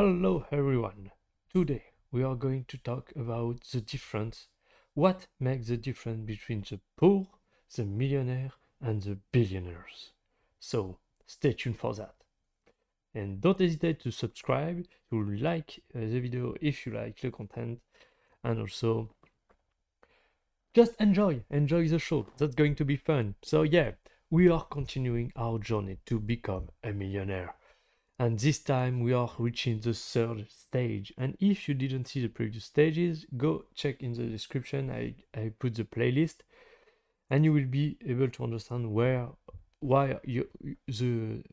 Hello everyone. Today we are going to talk about the difference, what makes the difference between the poor, the millionaire and the billionaires. So stay tuned for that. And don't hesitate to subscribe, to like uh, the video if you like the content and also just enjoy, enjoy the show. That's going to be fun. So yeah, we are continuing our journey to become a millionaire and this time we are reaching the third stage. And if you didn't see the previous stages go check in the description. I, I put the playlist. And you will be able to understand where why you the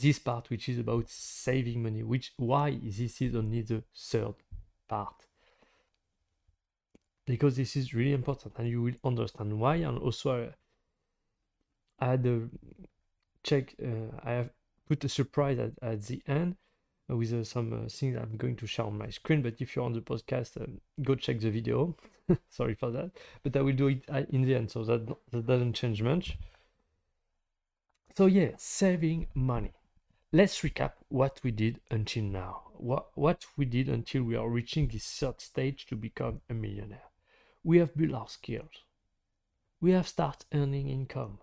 this part which is about saving money which why this is only the third part. Because this is really important and you will understand why. And also i had a check uh, i have put a surprise at, at the end uh, with uh, some uh, things I'm going to share on my screen. But if you're on the podcast, um, go check the video. Sorry for that. But I will do it uh, in the end, so that, that doesn't change much. So yeah, saving money. Let's recap what we did until now. What, what we did until we are reaching this third stage to become a millionaire. We have built our skills. We have started earning income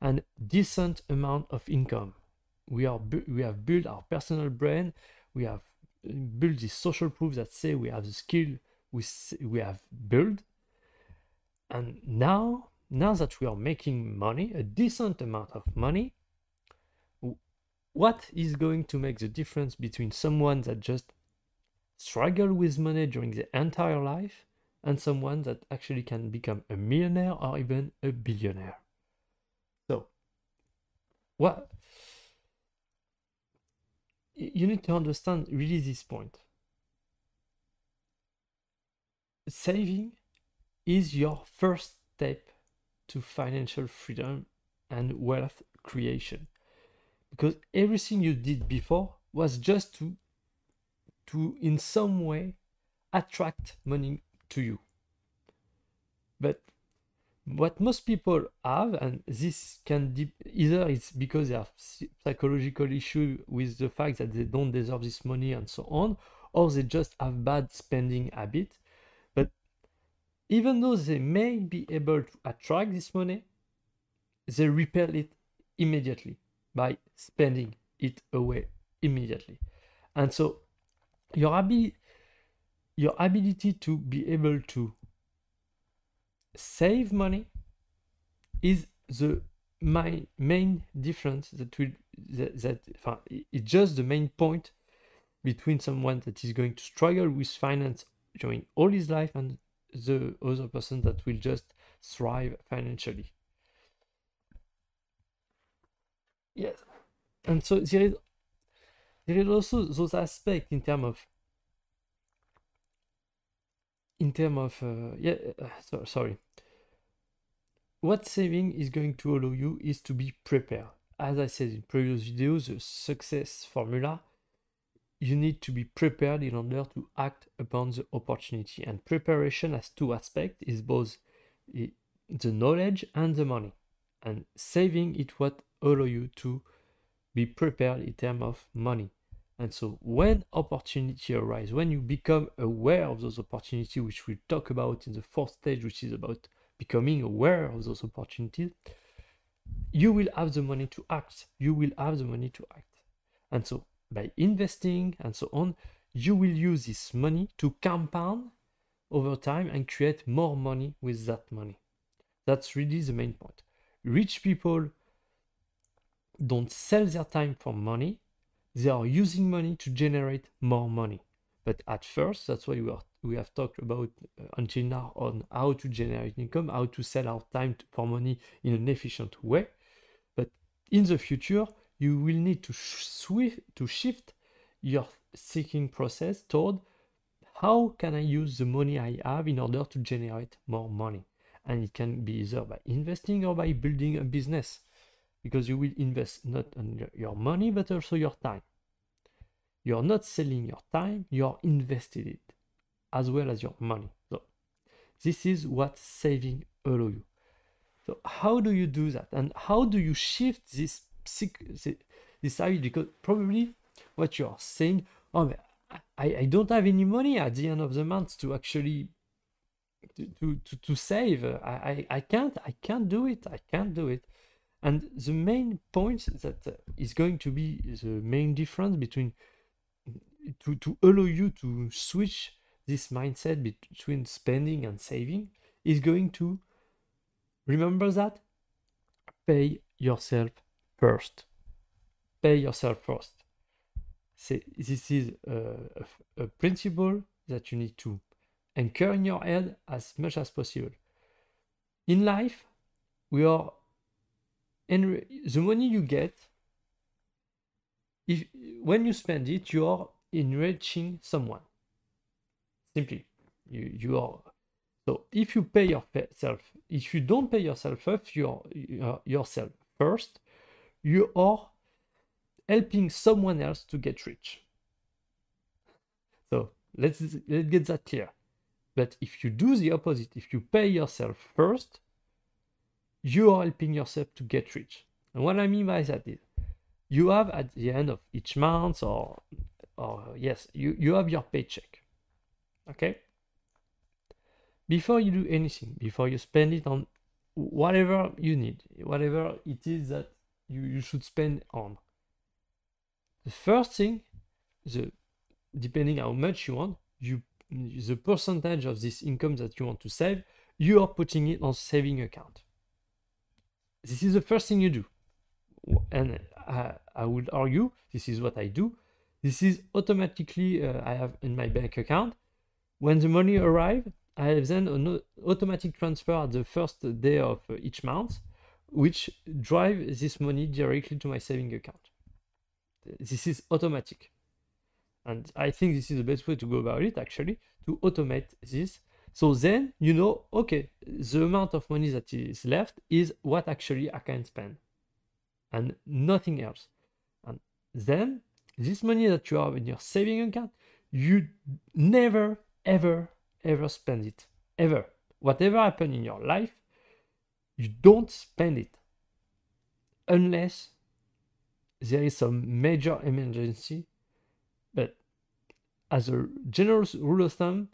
and decent amount of income we are we have built our personal brand. We have built this social proof that say we have the skill we we have built. And now now that we are making money a decent amount of money what is going to make the difference between someone that just struggle with money during the entire life and someone that actually can become a millionaire or even a billionaire? So what you need to understand really this point. Saving is your first step to financial freedom and wealth creation. Because everything you did before was just to to in some way attract money to you. But what most people have, and this can de- either it's because they have psychological issue with the fact that they don't deserve this money and so on, or they just have bad spending habit. But even though they may be able to attract this money, they repel it immediately by spending it away immediately. And so your ability your ability to be able to save money is the my main difference that will that, that it's just the main point between someone that is going to struggle with finance during all his life and the other person that will just thrive financially. Yes. And so there is there is also those aspects in terms of in terms of uh, yeah uh, so, sorry. What saving is going to allow you is to be prepared. As i said in previous videos the success formula you need to be prepared in order to act upon the opportunity. And preparation has two aspects is both the knowledge and the money. And saving it what allow you to be prepared in terms of money and so when opportunity arise, when you become aware of those opportunities, which we'll talk about in the fourth stage, which is about becoming aware of those opportunities, you will have the money to act. You will have the money to act. And so by investing and so on, you will use this money to compound over time and create more money with that money. That's really the main point. Rich people don't sell their time for money, they are using money to generate more money. But at first, that's why we, are, we have talked about uh, until now on how to generate income, how to sell our time for money in an efficient way. But in the future, you will need to, swift, to shift your thinking process toward how can I use the money I have in order to generate more money? And it can be either by investing or by building a business because you will invest not only your money but also your time. You're not selling your time, you're investing it as well as your money. So this is what saving allow you. So how do you do that? And how do you shift this this habit? Because probably what you are saying, oh, I, I don't have any money at the end of the month to actually to, to, to, to save. I, I, I can't, I can't do it. I can't do it. And the main point that uh, going to be the main difference between to, to allow you to switch this mindset between spending and saving is going to remember that pay yourself first. Pay yourself first. Say, this is a, a, a principle that you need to anchor in your head as much as possible. In life, we are and the money you get if when you spend it you are enriching someone. Simply you you are so if you pay yourself if you don't pay yourself your, your yourself. First you are helping someone else to get rich. So let's let's get that clear. But if you do the opposite if you pay yourself first you are helping yourself to get rich. And what I mean by that is you have at the end of each month or or yes, you, you have your paycheck. Okay? Before you do anything, before you spend it on whatever you need, whatever it is that you, you should spend on. The first thing, the depending how much you want, you the percentage of this income that you want to save, you are putting it on saving account this is the first thing you do. And I, I would argue this is what I do. This is automatically uh, I have in my bank account. When the money arrives, I have then an automatic transfer at the first day of uh, each month, which drive this money directly to my saving account. This is automatic. And I think this is the best way to go about it actually, to automate this so then you know, okay, the amount of money that is left is what actually I can spend and nothing else. And then this money that you have in your saving account, you never, ever, ever spend it. Ever. Whatever happened in your life, you don't spend it unless there is some major emergency. But as a general rule of thumb,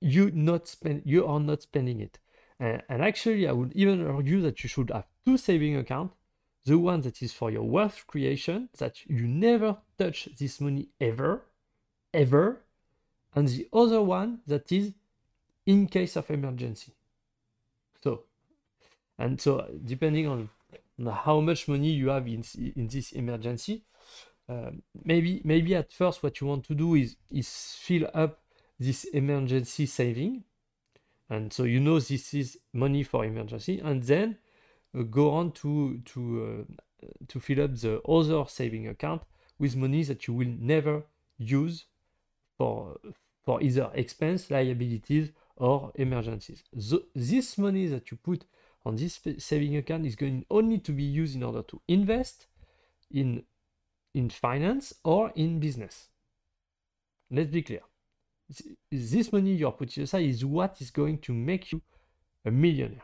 you not spend you are not spending it. Uh, and actually i would even argue that you should have two saving accounts. The one that is for your wealth creation that you never touch this money ever ever. And the other one that is in case of emergency. So and so depending on, how much money you have in, in this emergency uh, maybe maybe at first what you want to do is is fill up this emergency saving. And so you know this is money for emergency, and then uh, go on to to uh, to fill up the other saving account with money that you will never use for for either expense, liabilities, or emergencies. So this money that you put on this saving account is going only to be used in order to invest in in finance or in business. Let's be clear this money you're putting aside is what is going to make you a millionaire.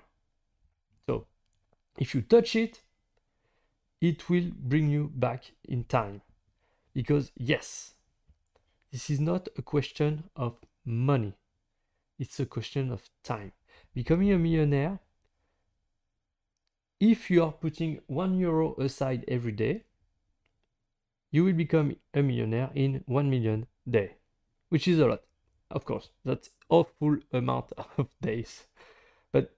So if you touch it, it will bring you back in time. Because yes, this is not a question of money. It's a question of time. Becoming a millionaire, if you are putting one euro aside every day, you will become a millionaire in one million day, which is a lot of course that's awful amount of days. But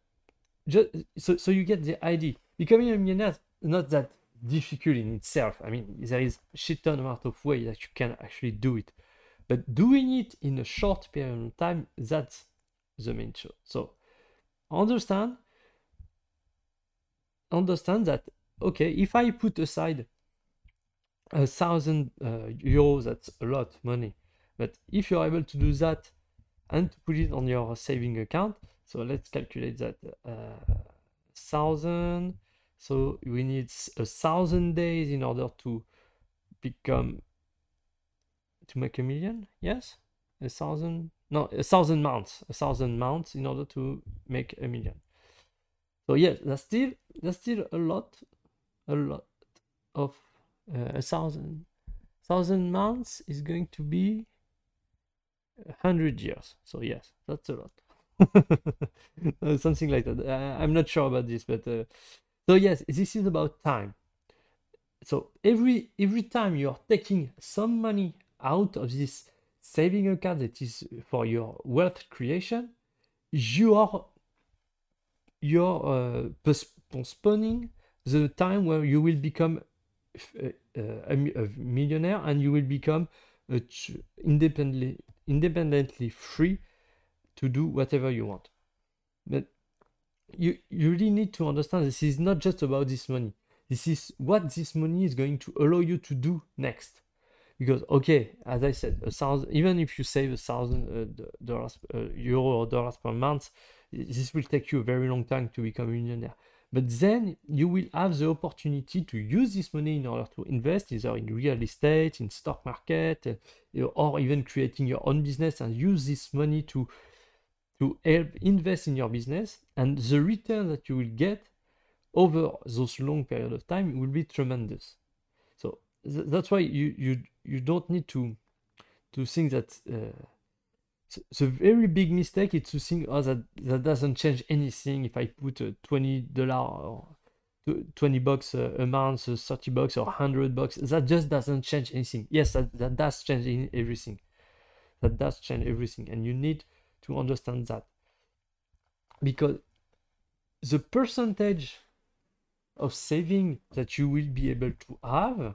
just so, so you get the idea becoming a millionaire is not that difficult in itself. I mean there is shit ton amount of way that you can actually do it. But doing it in a short period of time that's the main show. So understand understand that okay if i put aside a thousand uh, euros that's a lot of money but if you're able to do that and to put it on your saving account, so let's calculate that. Uh, thousand. So we need a thousand days in order to become to make a million. Yes, a thousand. No, a thousand months. A thousand months in order to make a million. So yes, that's still that's still a lot, a lot of uh, a thousand thousand months is going to be a hundred years. So yes, that's a lot. Uh, something like that. Uh, I'm not sure about this, but uh, so yes, this is about time. So every every time you are taking some money out of this saving account that is for your wealth creation, you are you're uh, postponing the time where you will become uh, a, a, millionaire and you will become independently independently free to do whatever you want. But you you really need to understand this is not just about this money. This is what this money is going to allow you to do next. Because okay, as I said, a thousand even if you save a thousand uh, dollars, uh, euro or dollars per month, this will take you a very long time to become a millionaire. But then you will have the opportunity to use this money in order to invest either in real estate, in stock market, uh, or even creating your own business and use this money to to help invest in your business. And the return that you will get over those long period of time will be tremendous. So th that's why you you you don't need to to think that. Uh, the very big mistake is to think, oh, that, that doesn't change anything if I put a $20 or 20 bucks uh, a, month, uh, 30 bucks or 100 bucks. That just doesn't change anything. Yes, that, that does change everything. That does change everything. And you need to understand that. Because the percentage of saving that you will be able to have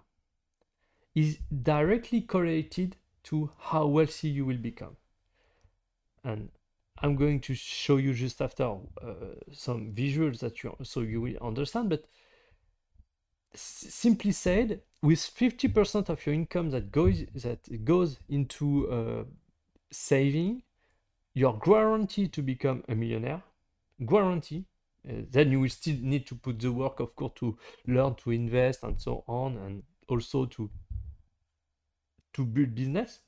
is directly correlated to how wealthy you will become and I'm going to show you just after uh, some visuals that you so you will understand. But simply said, with 50% of your income that goes that goes into uh, saving, you're guaranteed to become a millionaire. Guarantee. Uh, then you will still need to put the work, of course, to learn to invest and so on, and also to to build business.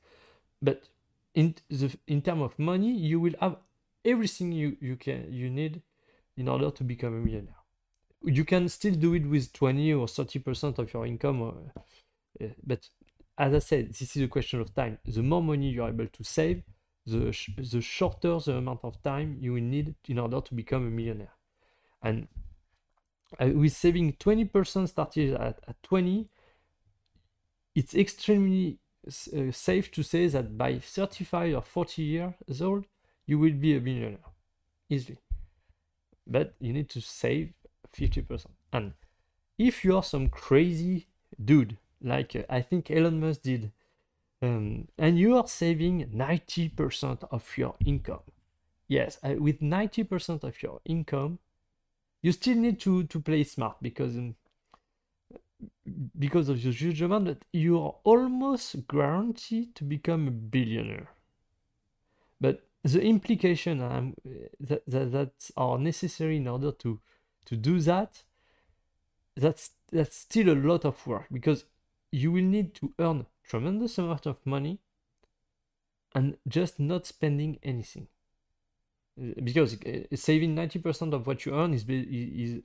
But in the in terms of money, you will have everything you you can you need in order to become a millionaire. You can still do it with 20 or 30 percent of your income, or, uh, but as I said, this is a question of time. The more money you are able to save, the sh the shorter the amount of time you will need in order to become a millionaire. And uh, with saving 20% started at, at 20, it's extremely uh, safe to say that by 35 or 40 years old, you will be a millionaire easily. But you need to save 50%. And if you are some crazy dude, like uh, I think Elon Musk did, um, and you are saving 90% of your income, yes, uh, with 90% of your income, you still need to, to play smart because um, because of your huge amount that you're almost guaranteed to become a billionaire. But the implication um, that, that, that are necessary in order to, to do that, that's, that's still a lot of work because you will need to earn tremendous amount of money and just not spending anything. Because uh, saving 90% of what you earn is, is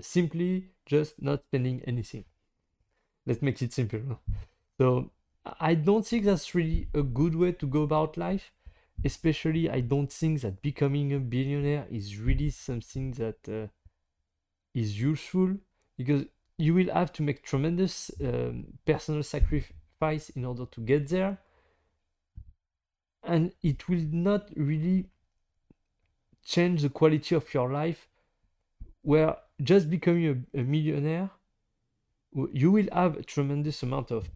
simply just not spending anything. Let's make it simple. So I don't think that's really a good way to go about life. Especially, I don't think that becoming a billionaire is really something that uh, is useful because you will have to make tremendous um, personal sacrifice in order to get there, and it will not really change the quality of your life. Where just becoming a, a millionaire, you will have a tremendous amount of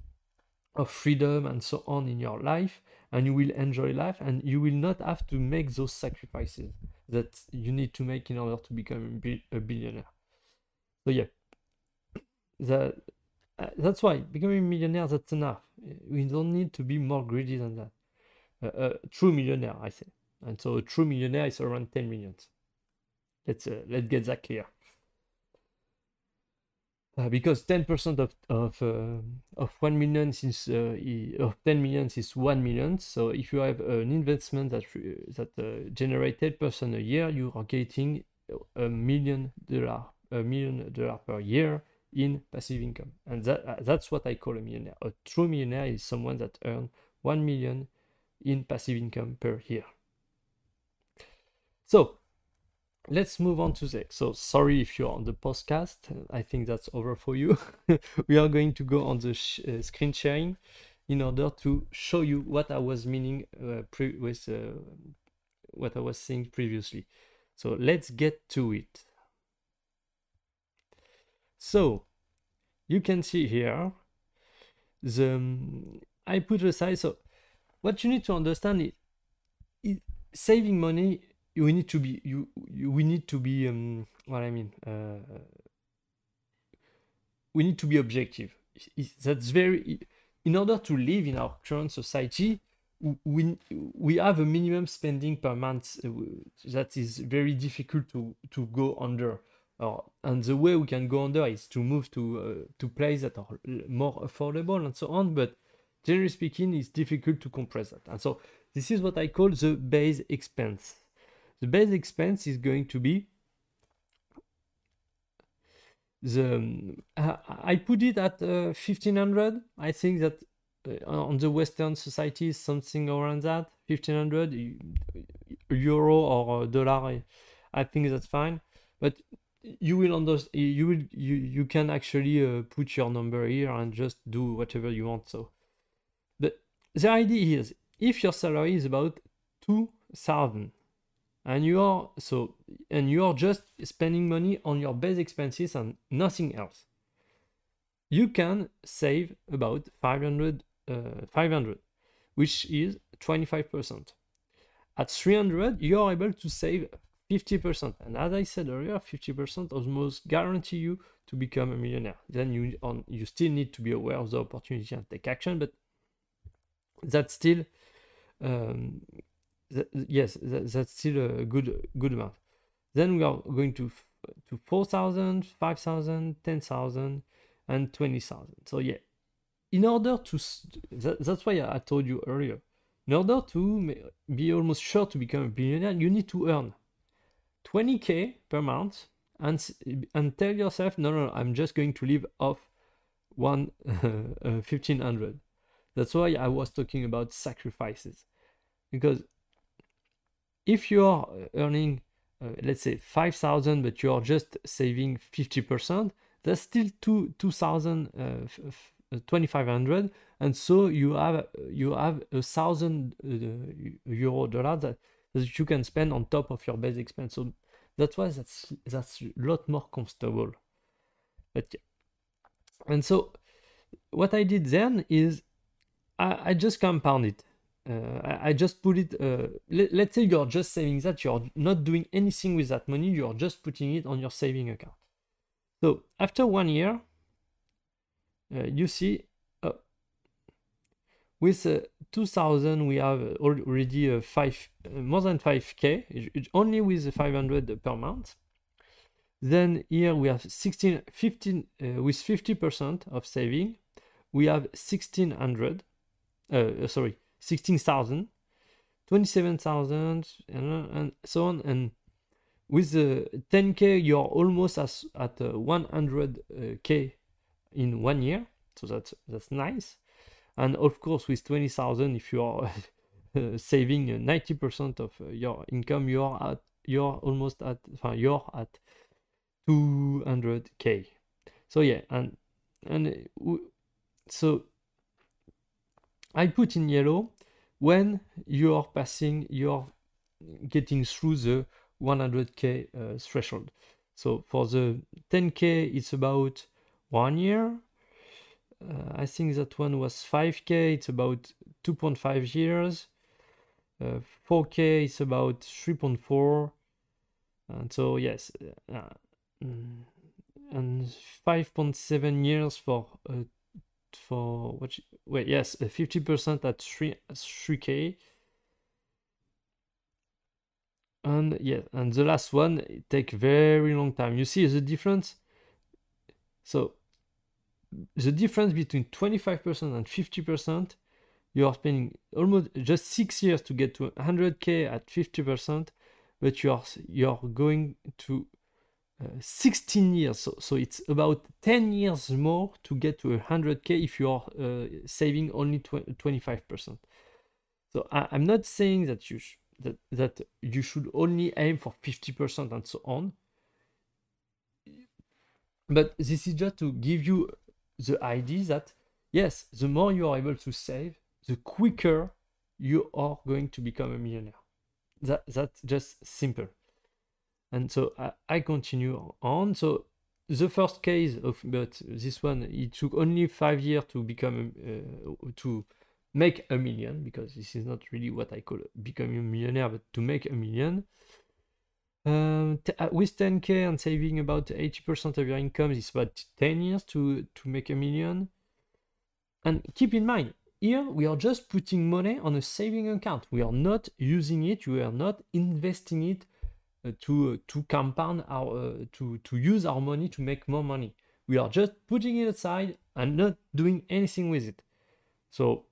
of freedom and so on in your life and you will enjoy life and you will not have to make those sacrifices that you need to make in order to become a billionaire. So yeah. That uh, that's why becoming a millionaire that's enough. We don't need to be more greedy than that. Uh, a true millionaire i say. And so a true millionaire is around 10 millions. Let's uh, let's get that clear uh, because 10% of of uh, of 1 million is uh, of 10 millions is 1 million so if you have an investment that that uh, generate 10% a year you are getting a million dollar a million dollar per year in passive income. And that, uh, that's what I call a millionaire. A true millionaire is someone that earns 1 million in passive income per year. So let's move on to the so sorry if you're on the podcast. I think that's over for you. We are going to go on the sh uh, screen sharing in order to show you what i was meaning uh, with uh, what i was saying previously. So let's get to it. So you can see here the um, i put aside so what you need to understand is, is saving money we need to be you, you we need to be um, what I mean. Uh, we need to be objective. That's very in order to live in our current society. We we have a minimum spending per month uh, that is very difficult to to go under. Uh, and the way we can go under is to move to uh, to places that are more affordable and so on. But generally speaking, it's difficult to compress that. And so this is what I call the base expense the base expense is going to be the um, I put it at uh, 1500 I think that uh, on the Western society something around that 1500 euro or dollar I think that's fine. But you will understand you will you you can actually uh, put your number here and just do whatever you want so. The the idea is if your salary is about 2000 and you are so and you are just spending money on your base expenses and nothing else. You can save about 500 uh, 500 which is 25% at 300 you are able to save 50% and as i said earlier 50% almost guarantee you to become a millionaire. Then you on you still need to be aware of the opportunity and take action but that's still um, yes, that, that's still a good good amount. Then we are going to to 4,000, 5,000, 10,000, and 20,000. So yeah, in order to, that, that's why I told you earlier, in order to be almost sure to become a billionaire, you need to earn 20k per month and and tell yourself, no, no, no I'm just going to live off one uh, 1500. That's why I was talking about sacrifices, because if you are earning uh, let's say 5000 but you are just saving 50% that's still two 2000 uh, 2500 and so you have you have a thousand uh, euro dollar that, that you can spend on top of your base expense. So that's why that's that's a lot more comfortable. But yeah. and so what i did then is i, I just compound it uh, I, I, just put it, uh, let, let's say you're just saving that, you're not doing anything with that money, you're just putting it on your saving account. So after one year, uh, you see uh, with uh, 2000 we have already uh, five more than 5k only with 500 per month then here we have 16 15 with 50 percent of saving we have 1600 sorry 16,000, 27,000, and, and so on. And with the 10k, you're almost as, at uh, 100k in one year. So that's that's nice. And of course, with 20,000, if you are uh, saving 90% of uh, your income, you're at you're almost at you're at 200k. So yeah, and and so I put in yellow when you are passing, you're getting through the 100k uh, threshold. So for the 10k, it's about one year. Uh, I think that one was 5k, it's about 2.5 years. Uh, 4k is about 3.4. And so, yes, uh, mm, and 5.7 years for uh, for what wait yes 50% at 3 3k and yeah and the last one it take very long time. You see the difference? So the difference between 25% and 50% you are spending almost just six years to get to 100k at 50% but you are you are going to uh, 16 years. So, so it's about 10 years more to get to 100k if you are uh, saving only 25%. So I, am not saying that you that that you should only aim for 50% and so on. But this is just to give you the idea that yes, the more you are able to save, the quicker you are going to become a millionaire. That that's just simple. And so I, I continue on. So the first case of but this one it took only five years to become uh, to make a million because this is not really what I call becoming a millionaire, but to make a million. Um, uh, with 10k and saving about 80% of your income, it's about 10 years to to make a million. And keep in mind, here we are just putting money on a saving account. We are not using it. We are not investing it to uh, to compound our uh, to to use our money to make more money. We are just putting it aside and not doing anything with it. So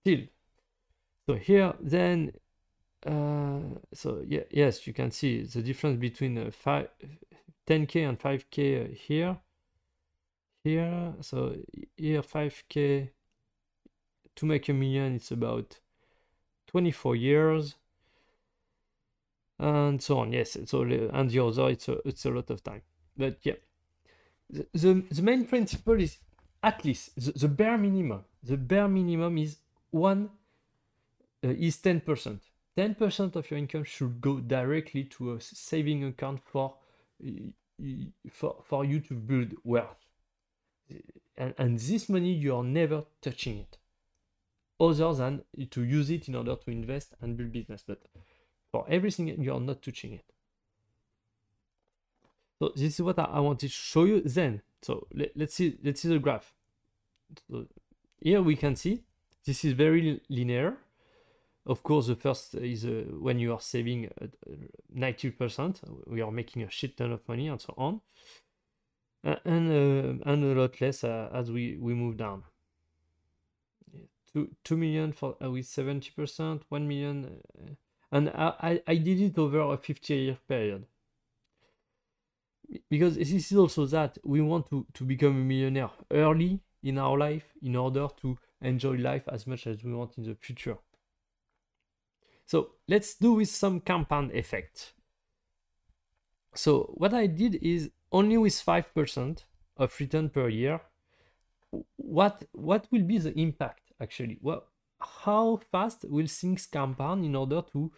still, so here then. Uh, so yeah, yes, you can see the difference between uh, five, 10k and 5k here. Here, so here 5k to make a million, it's about 24 years and so on. Yes, so and the other, it's a, it's a lot of time. But yeah, the, the, the main principle is at least the, the bare minimum. The bare minimum is one uh, is 10%. 10% of your income should go directly to a saving account for for, for you to build wealth. And, and this money, you are never touching it other than to use it in order to invest and build business. But for everything, you are not touching it. So this is what I, wanted to show you then. So let, us see, let's see the graph. So here we can see this is very linear. Of course, the first is uh, when you are saving 90%, we are making a shit ton of money and so on. Uh, and, uh, and a lot less uh, as we, we move down two, 2 million for uh, with 70%, 1 million. And I, I did it over a 50 year period. Because this is also that we want to, to become a millionaire early in our life in order to enjoy life as much as we want in the future. So let's do with some compound effect. So what I did is only with 5% of return per year, what, what will be the impact actually well how fast will things compound in order to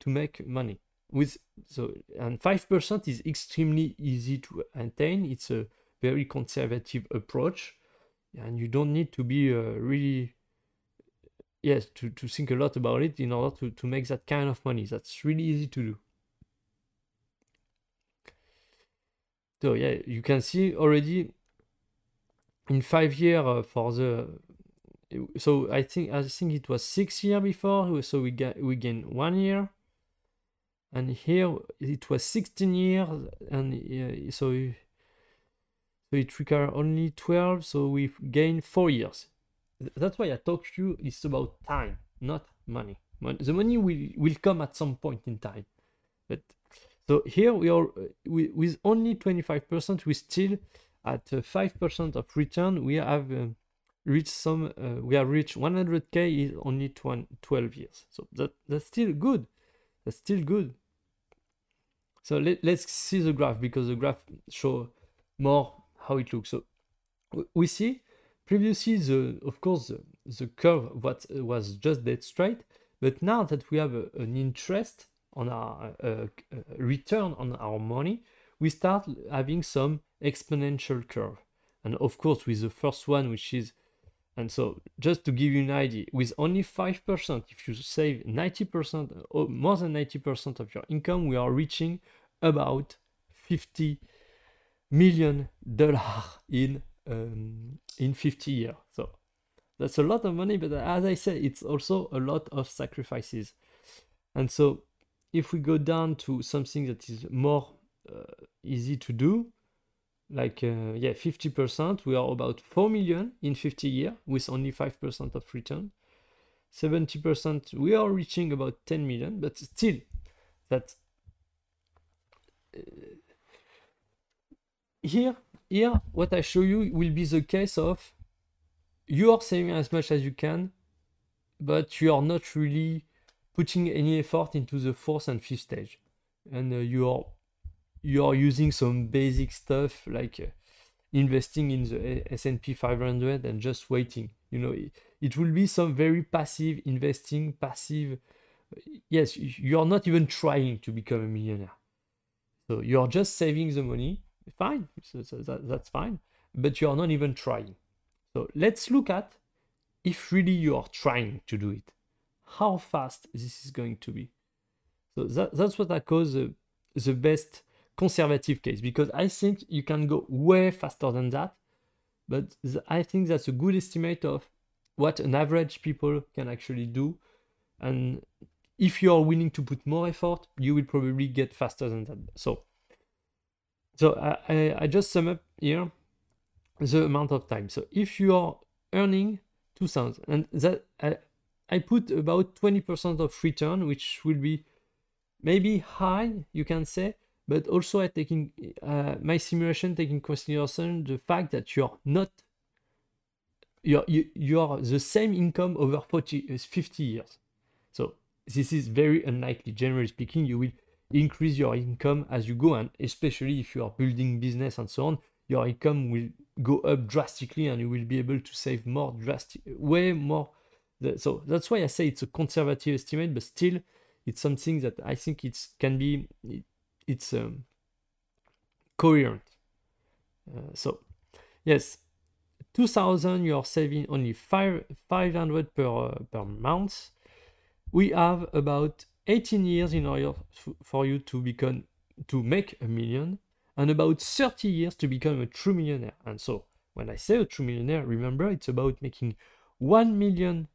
to make money? With so and 5% is extremely easy to attain. It's a very conservative approach and you don't need to be uh, really yes to, to think a lot about it in order to, to make that kind of money. That's really easy to do. So yeah you can see already in five years uh, for the so I think I think it was six year before, so we get we gain one year, and here it was 16 years, and uh, so so it require only 12, so we gain four years. That's why I talk to you. It's about time, not money. The money will will come at some point in time, but so here we are we, with only 25%. We still at 5% of return. We have. Uh, reach some uh, we have reached 100k in only 12 years. So that that's still good. That's still good. So let, let's see the graph because the graph show more how it looks. So we see previously the of course the, the curve what was just dead straight but now that we have a, an interest on our uh, uh, return on our money we start having some exponential curve. And of course with the first one which is and so, just to give you an idea, with only 5%, if you save 90% or more than 90% of your income, we are reaching about 50 million dollars in um, in 50 years. So that's a lot of money, but as I said, it's also a lot of sacrifices. And so, if we go down to something that is more uh, easy to do, like uh, yeah 50% we are about 4 million in 50 year with only 5% of return. 70% we are reaching about 10 million but still that uh, here, here, what I show you will be the case of you are saving as much as you can, but you are not really putting any effort into the fourth and fifth stage, and uh, you are you are using some basic stuff like uh, investing in the S&P 500 and just waiting. You know, it, it will be some very passive investing, passive. Yes, you are not even trying to become a millionaire. So you are just saving the money. Fine, so, so that, that's fine. But you are not even trying. So let's look at if really you are trying to do it, how fast this is going to be. So that, that's what I call the, the best conservative case because I think you can go way faster than that. But I think that's a good estimate of what an average people can actually do. And if you are willing to put more effort, you will probably get faster than that. So, so I, I, I just sum up here the amount of time. So if you are earning 2000 and that I, I put about 20% of return, which will be maybe high, you can say, but also I taking uh, my simulation taking consideration the fact that you're not you're you, you're the same income over 40 uh, 50 years. So this is very unlikely. Generally speaking you will increase your income as you go and especially if you are building business and so on your income will go up drastically and you will be able to save more drastic way more so that's why i say it's a conservative estimate but still it's something that i think it can be it's um, coherent. Uh, so yes, 2000 you are saving only 5 500 per uh, per month. We have about 18 years in order for you to become to make a million and about 30 years to become a true millionaire. And so when I say a true millionaire, remember it's about making 1 million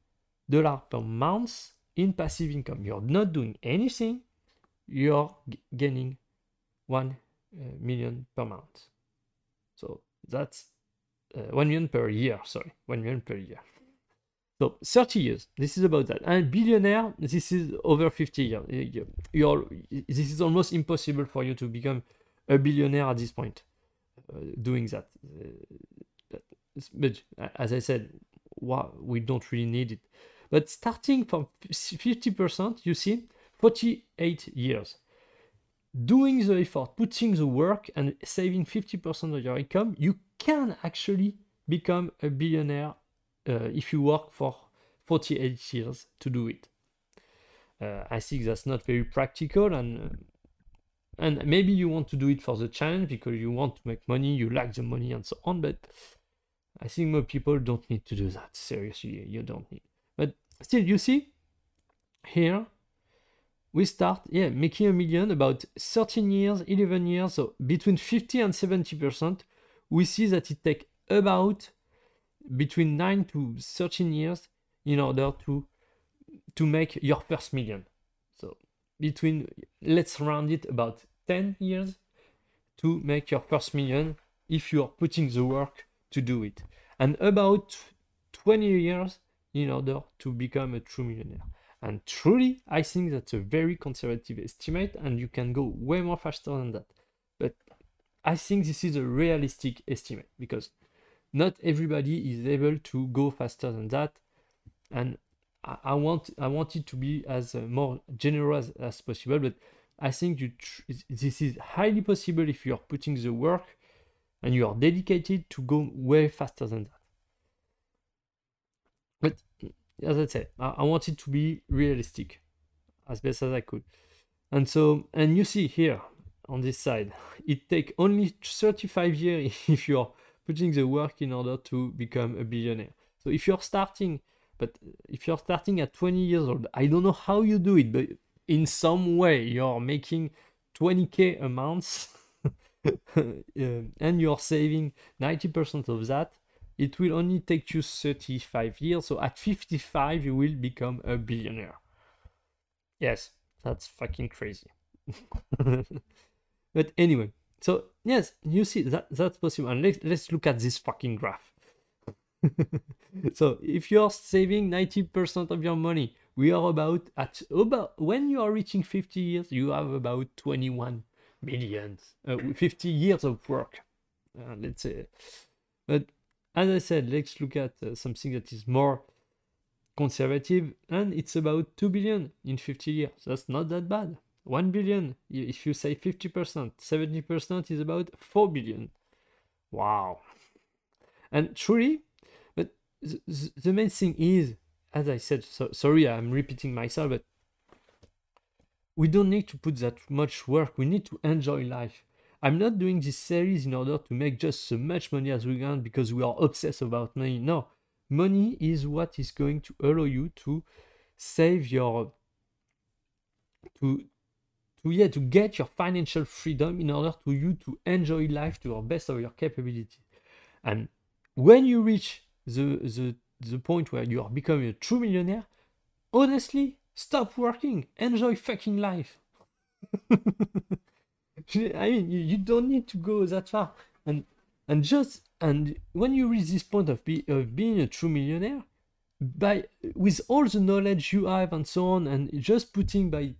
dollar per month in passive income. You're not doing anything, you're gaining 1 uh, million per month. So that's uh, 1 million per year, sorry, 1 million per year. So 30 years, this is about that. And billionaire, this is over 50 years. You're, this is almost impossible for you to become a billionaire at this point uh, doing that. Uh, but as I said, wow, we don't really need it. But starting from 50%, you see, 48 years doing the effort, putting the work, and saving 50% of your income, you can actually become a billionaire uh, if you work for 48 years to do it. Uh, I think that's not very practical, and uh, and maybe you want to do it for the challenge because you want to make money, you like the money, and so on. But I think more people don't need to do that. Seriously, you don't need. But still, you see here we start, yeah, making a million about 13 years, 11 years, so between 50 and 70%, we see that it takes about between 9 to 13 years in order to to make your first million. So between, let's round it about 10 years to make your first million if you are putting the work to do it. And about 20 years in order to become a true millionaire. And truly, I think that's a very conservative estimate, and you can go way more faster than that. But I think this is a realistic estimate because not everybody is able to go faster than that. And I, want I want it to be as uh, more generous as, as possible. But I think you this is highly possible if you are putting the work and you are dedicated to go way faster than that. But as I said, I, I wanted to be realistic as best as I could. And so, and you see here on this side, it take only 35 years if you're putting the work in order to become a billionaire. So if you're starting, but if you're starting at 20 years old, I don't know how you do it, but in some way you're making 20k a month uh, and you're saving 90% of that it will only take you 35 years. So at 55, you will become a billionaire. Yes, that's fucking crazy. but anyway, so yes, you see that that's possible. And let's, let's look at this fucking graph. so if you're saving 90% of your money, we are about at about when you are reaching 50 years, you have about 21 millions, uh, 50 years of work. uh, let's say. But as I said, let's look at uh, something that is more conservative, and it's about 2 billion in 50 years. That's not that bad. 1 billion, if you say 50%, 70% is about 4 billion. Wow. And truly, but th- the main thing is, as I said, so, sorry, I'm repeating myself, but we don't need to put that much work. We need to enjoy life. I'm not doing this series in order to make just so much money as we can because we are obsessed about money. No, money is what is going to allow you to save your to to yeah to get your financial freedom in order to you to enjoy life to your best of your capability. And when you reach the the the point where you are becoming a true millionaire honestly stop working. Enjoy fucking life i mean you, you don't need to go that far. And and just and when you reach this point of, be, of being a true millionaire by with all the knowledge you have and so on and just putting by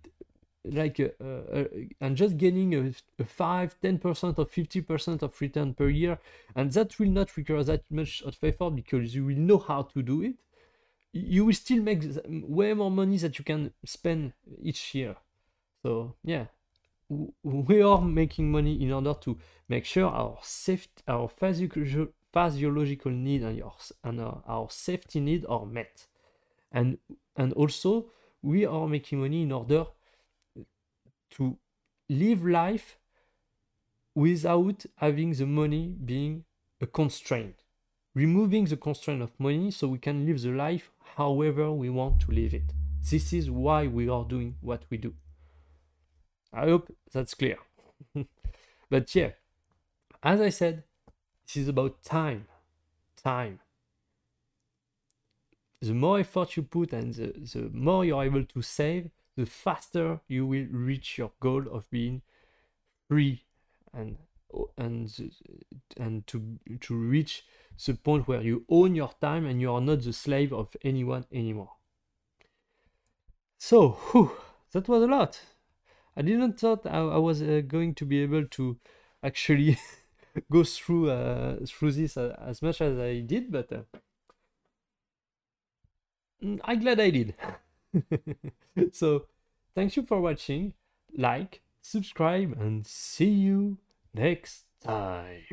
like uh, uh, and just getting a, a 5 10% or 50% of return per year and that will not require that much of effort because you will know how to do it you will still make way more money that you can spend each year. So yeah we are making money in order to make sure our safety our physiological need and, your, and our, our safety need are met and and also we are making money in order to live life without having the money being a constraint. Removing the constraint of money so we can live the life however we want to live it. This is why we are doing what we do. Ah, I hope that's clear. but yeah, as I said, this is about time. Time. The more effort you put and the, the more you're able to save, the faster you will reach your goal of being free and and and to to reach the point where you own your time and you are not the slave of anyone anymore. So, whew, that was a lot. I didn't thought I, I was uh, going to be able to actually go through uh, through this uh, as much as I did, but uh, mm, I'm glad I did. so thank you for watching like subscribe and see you next time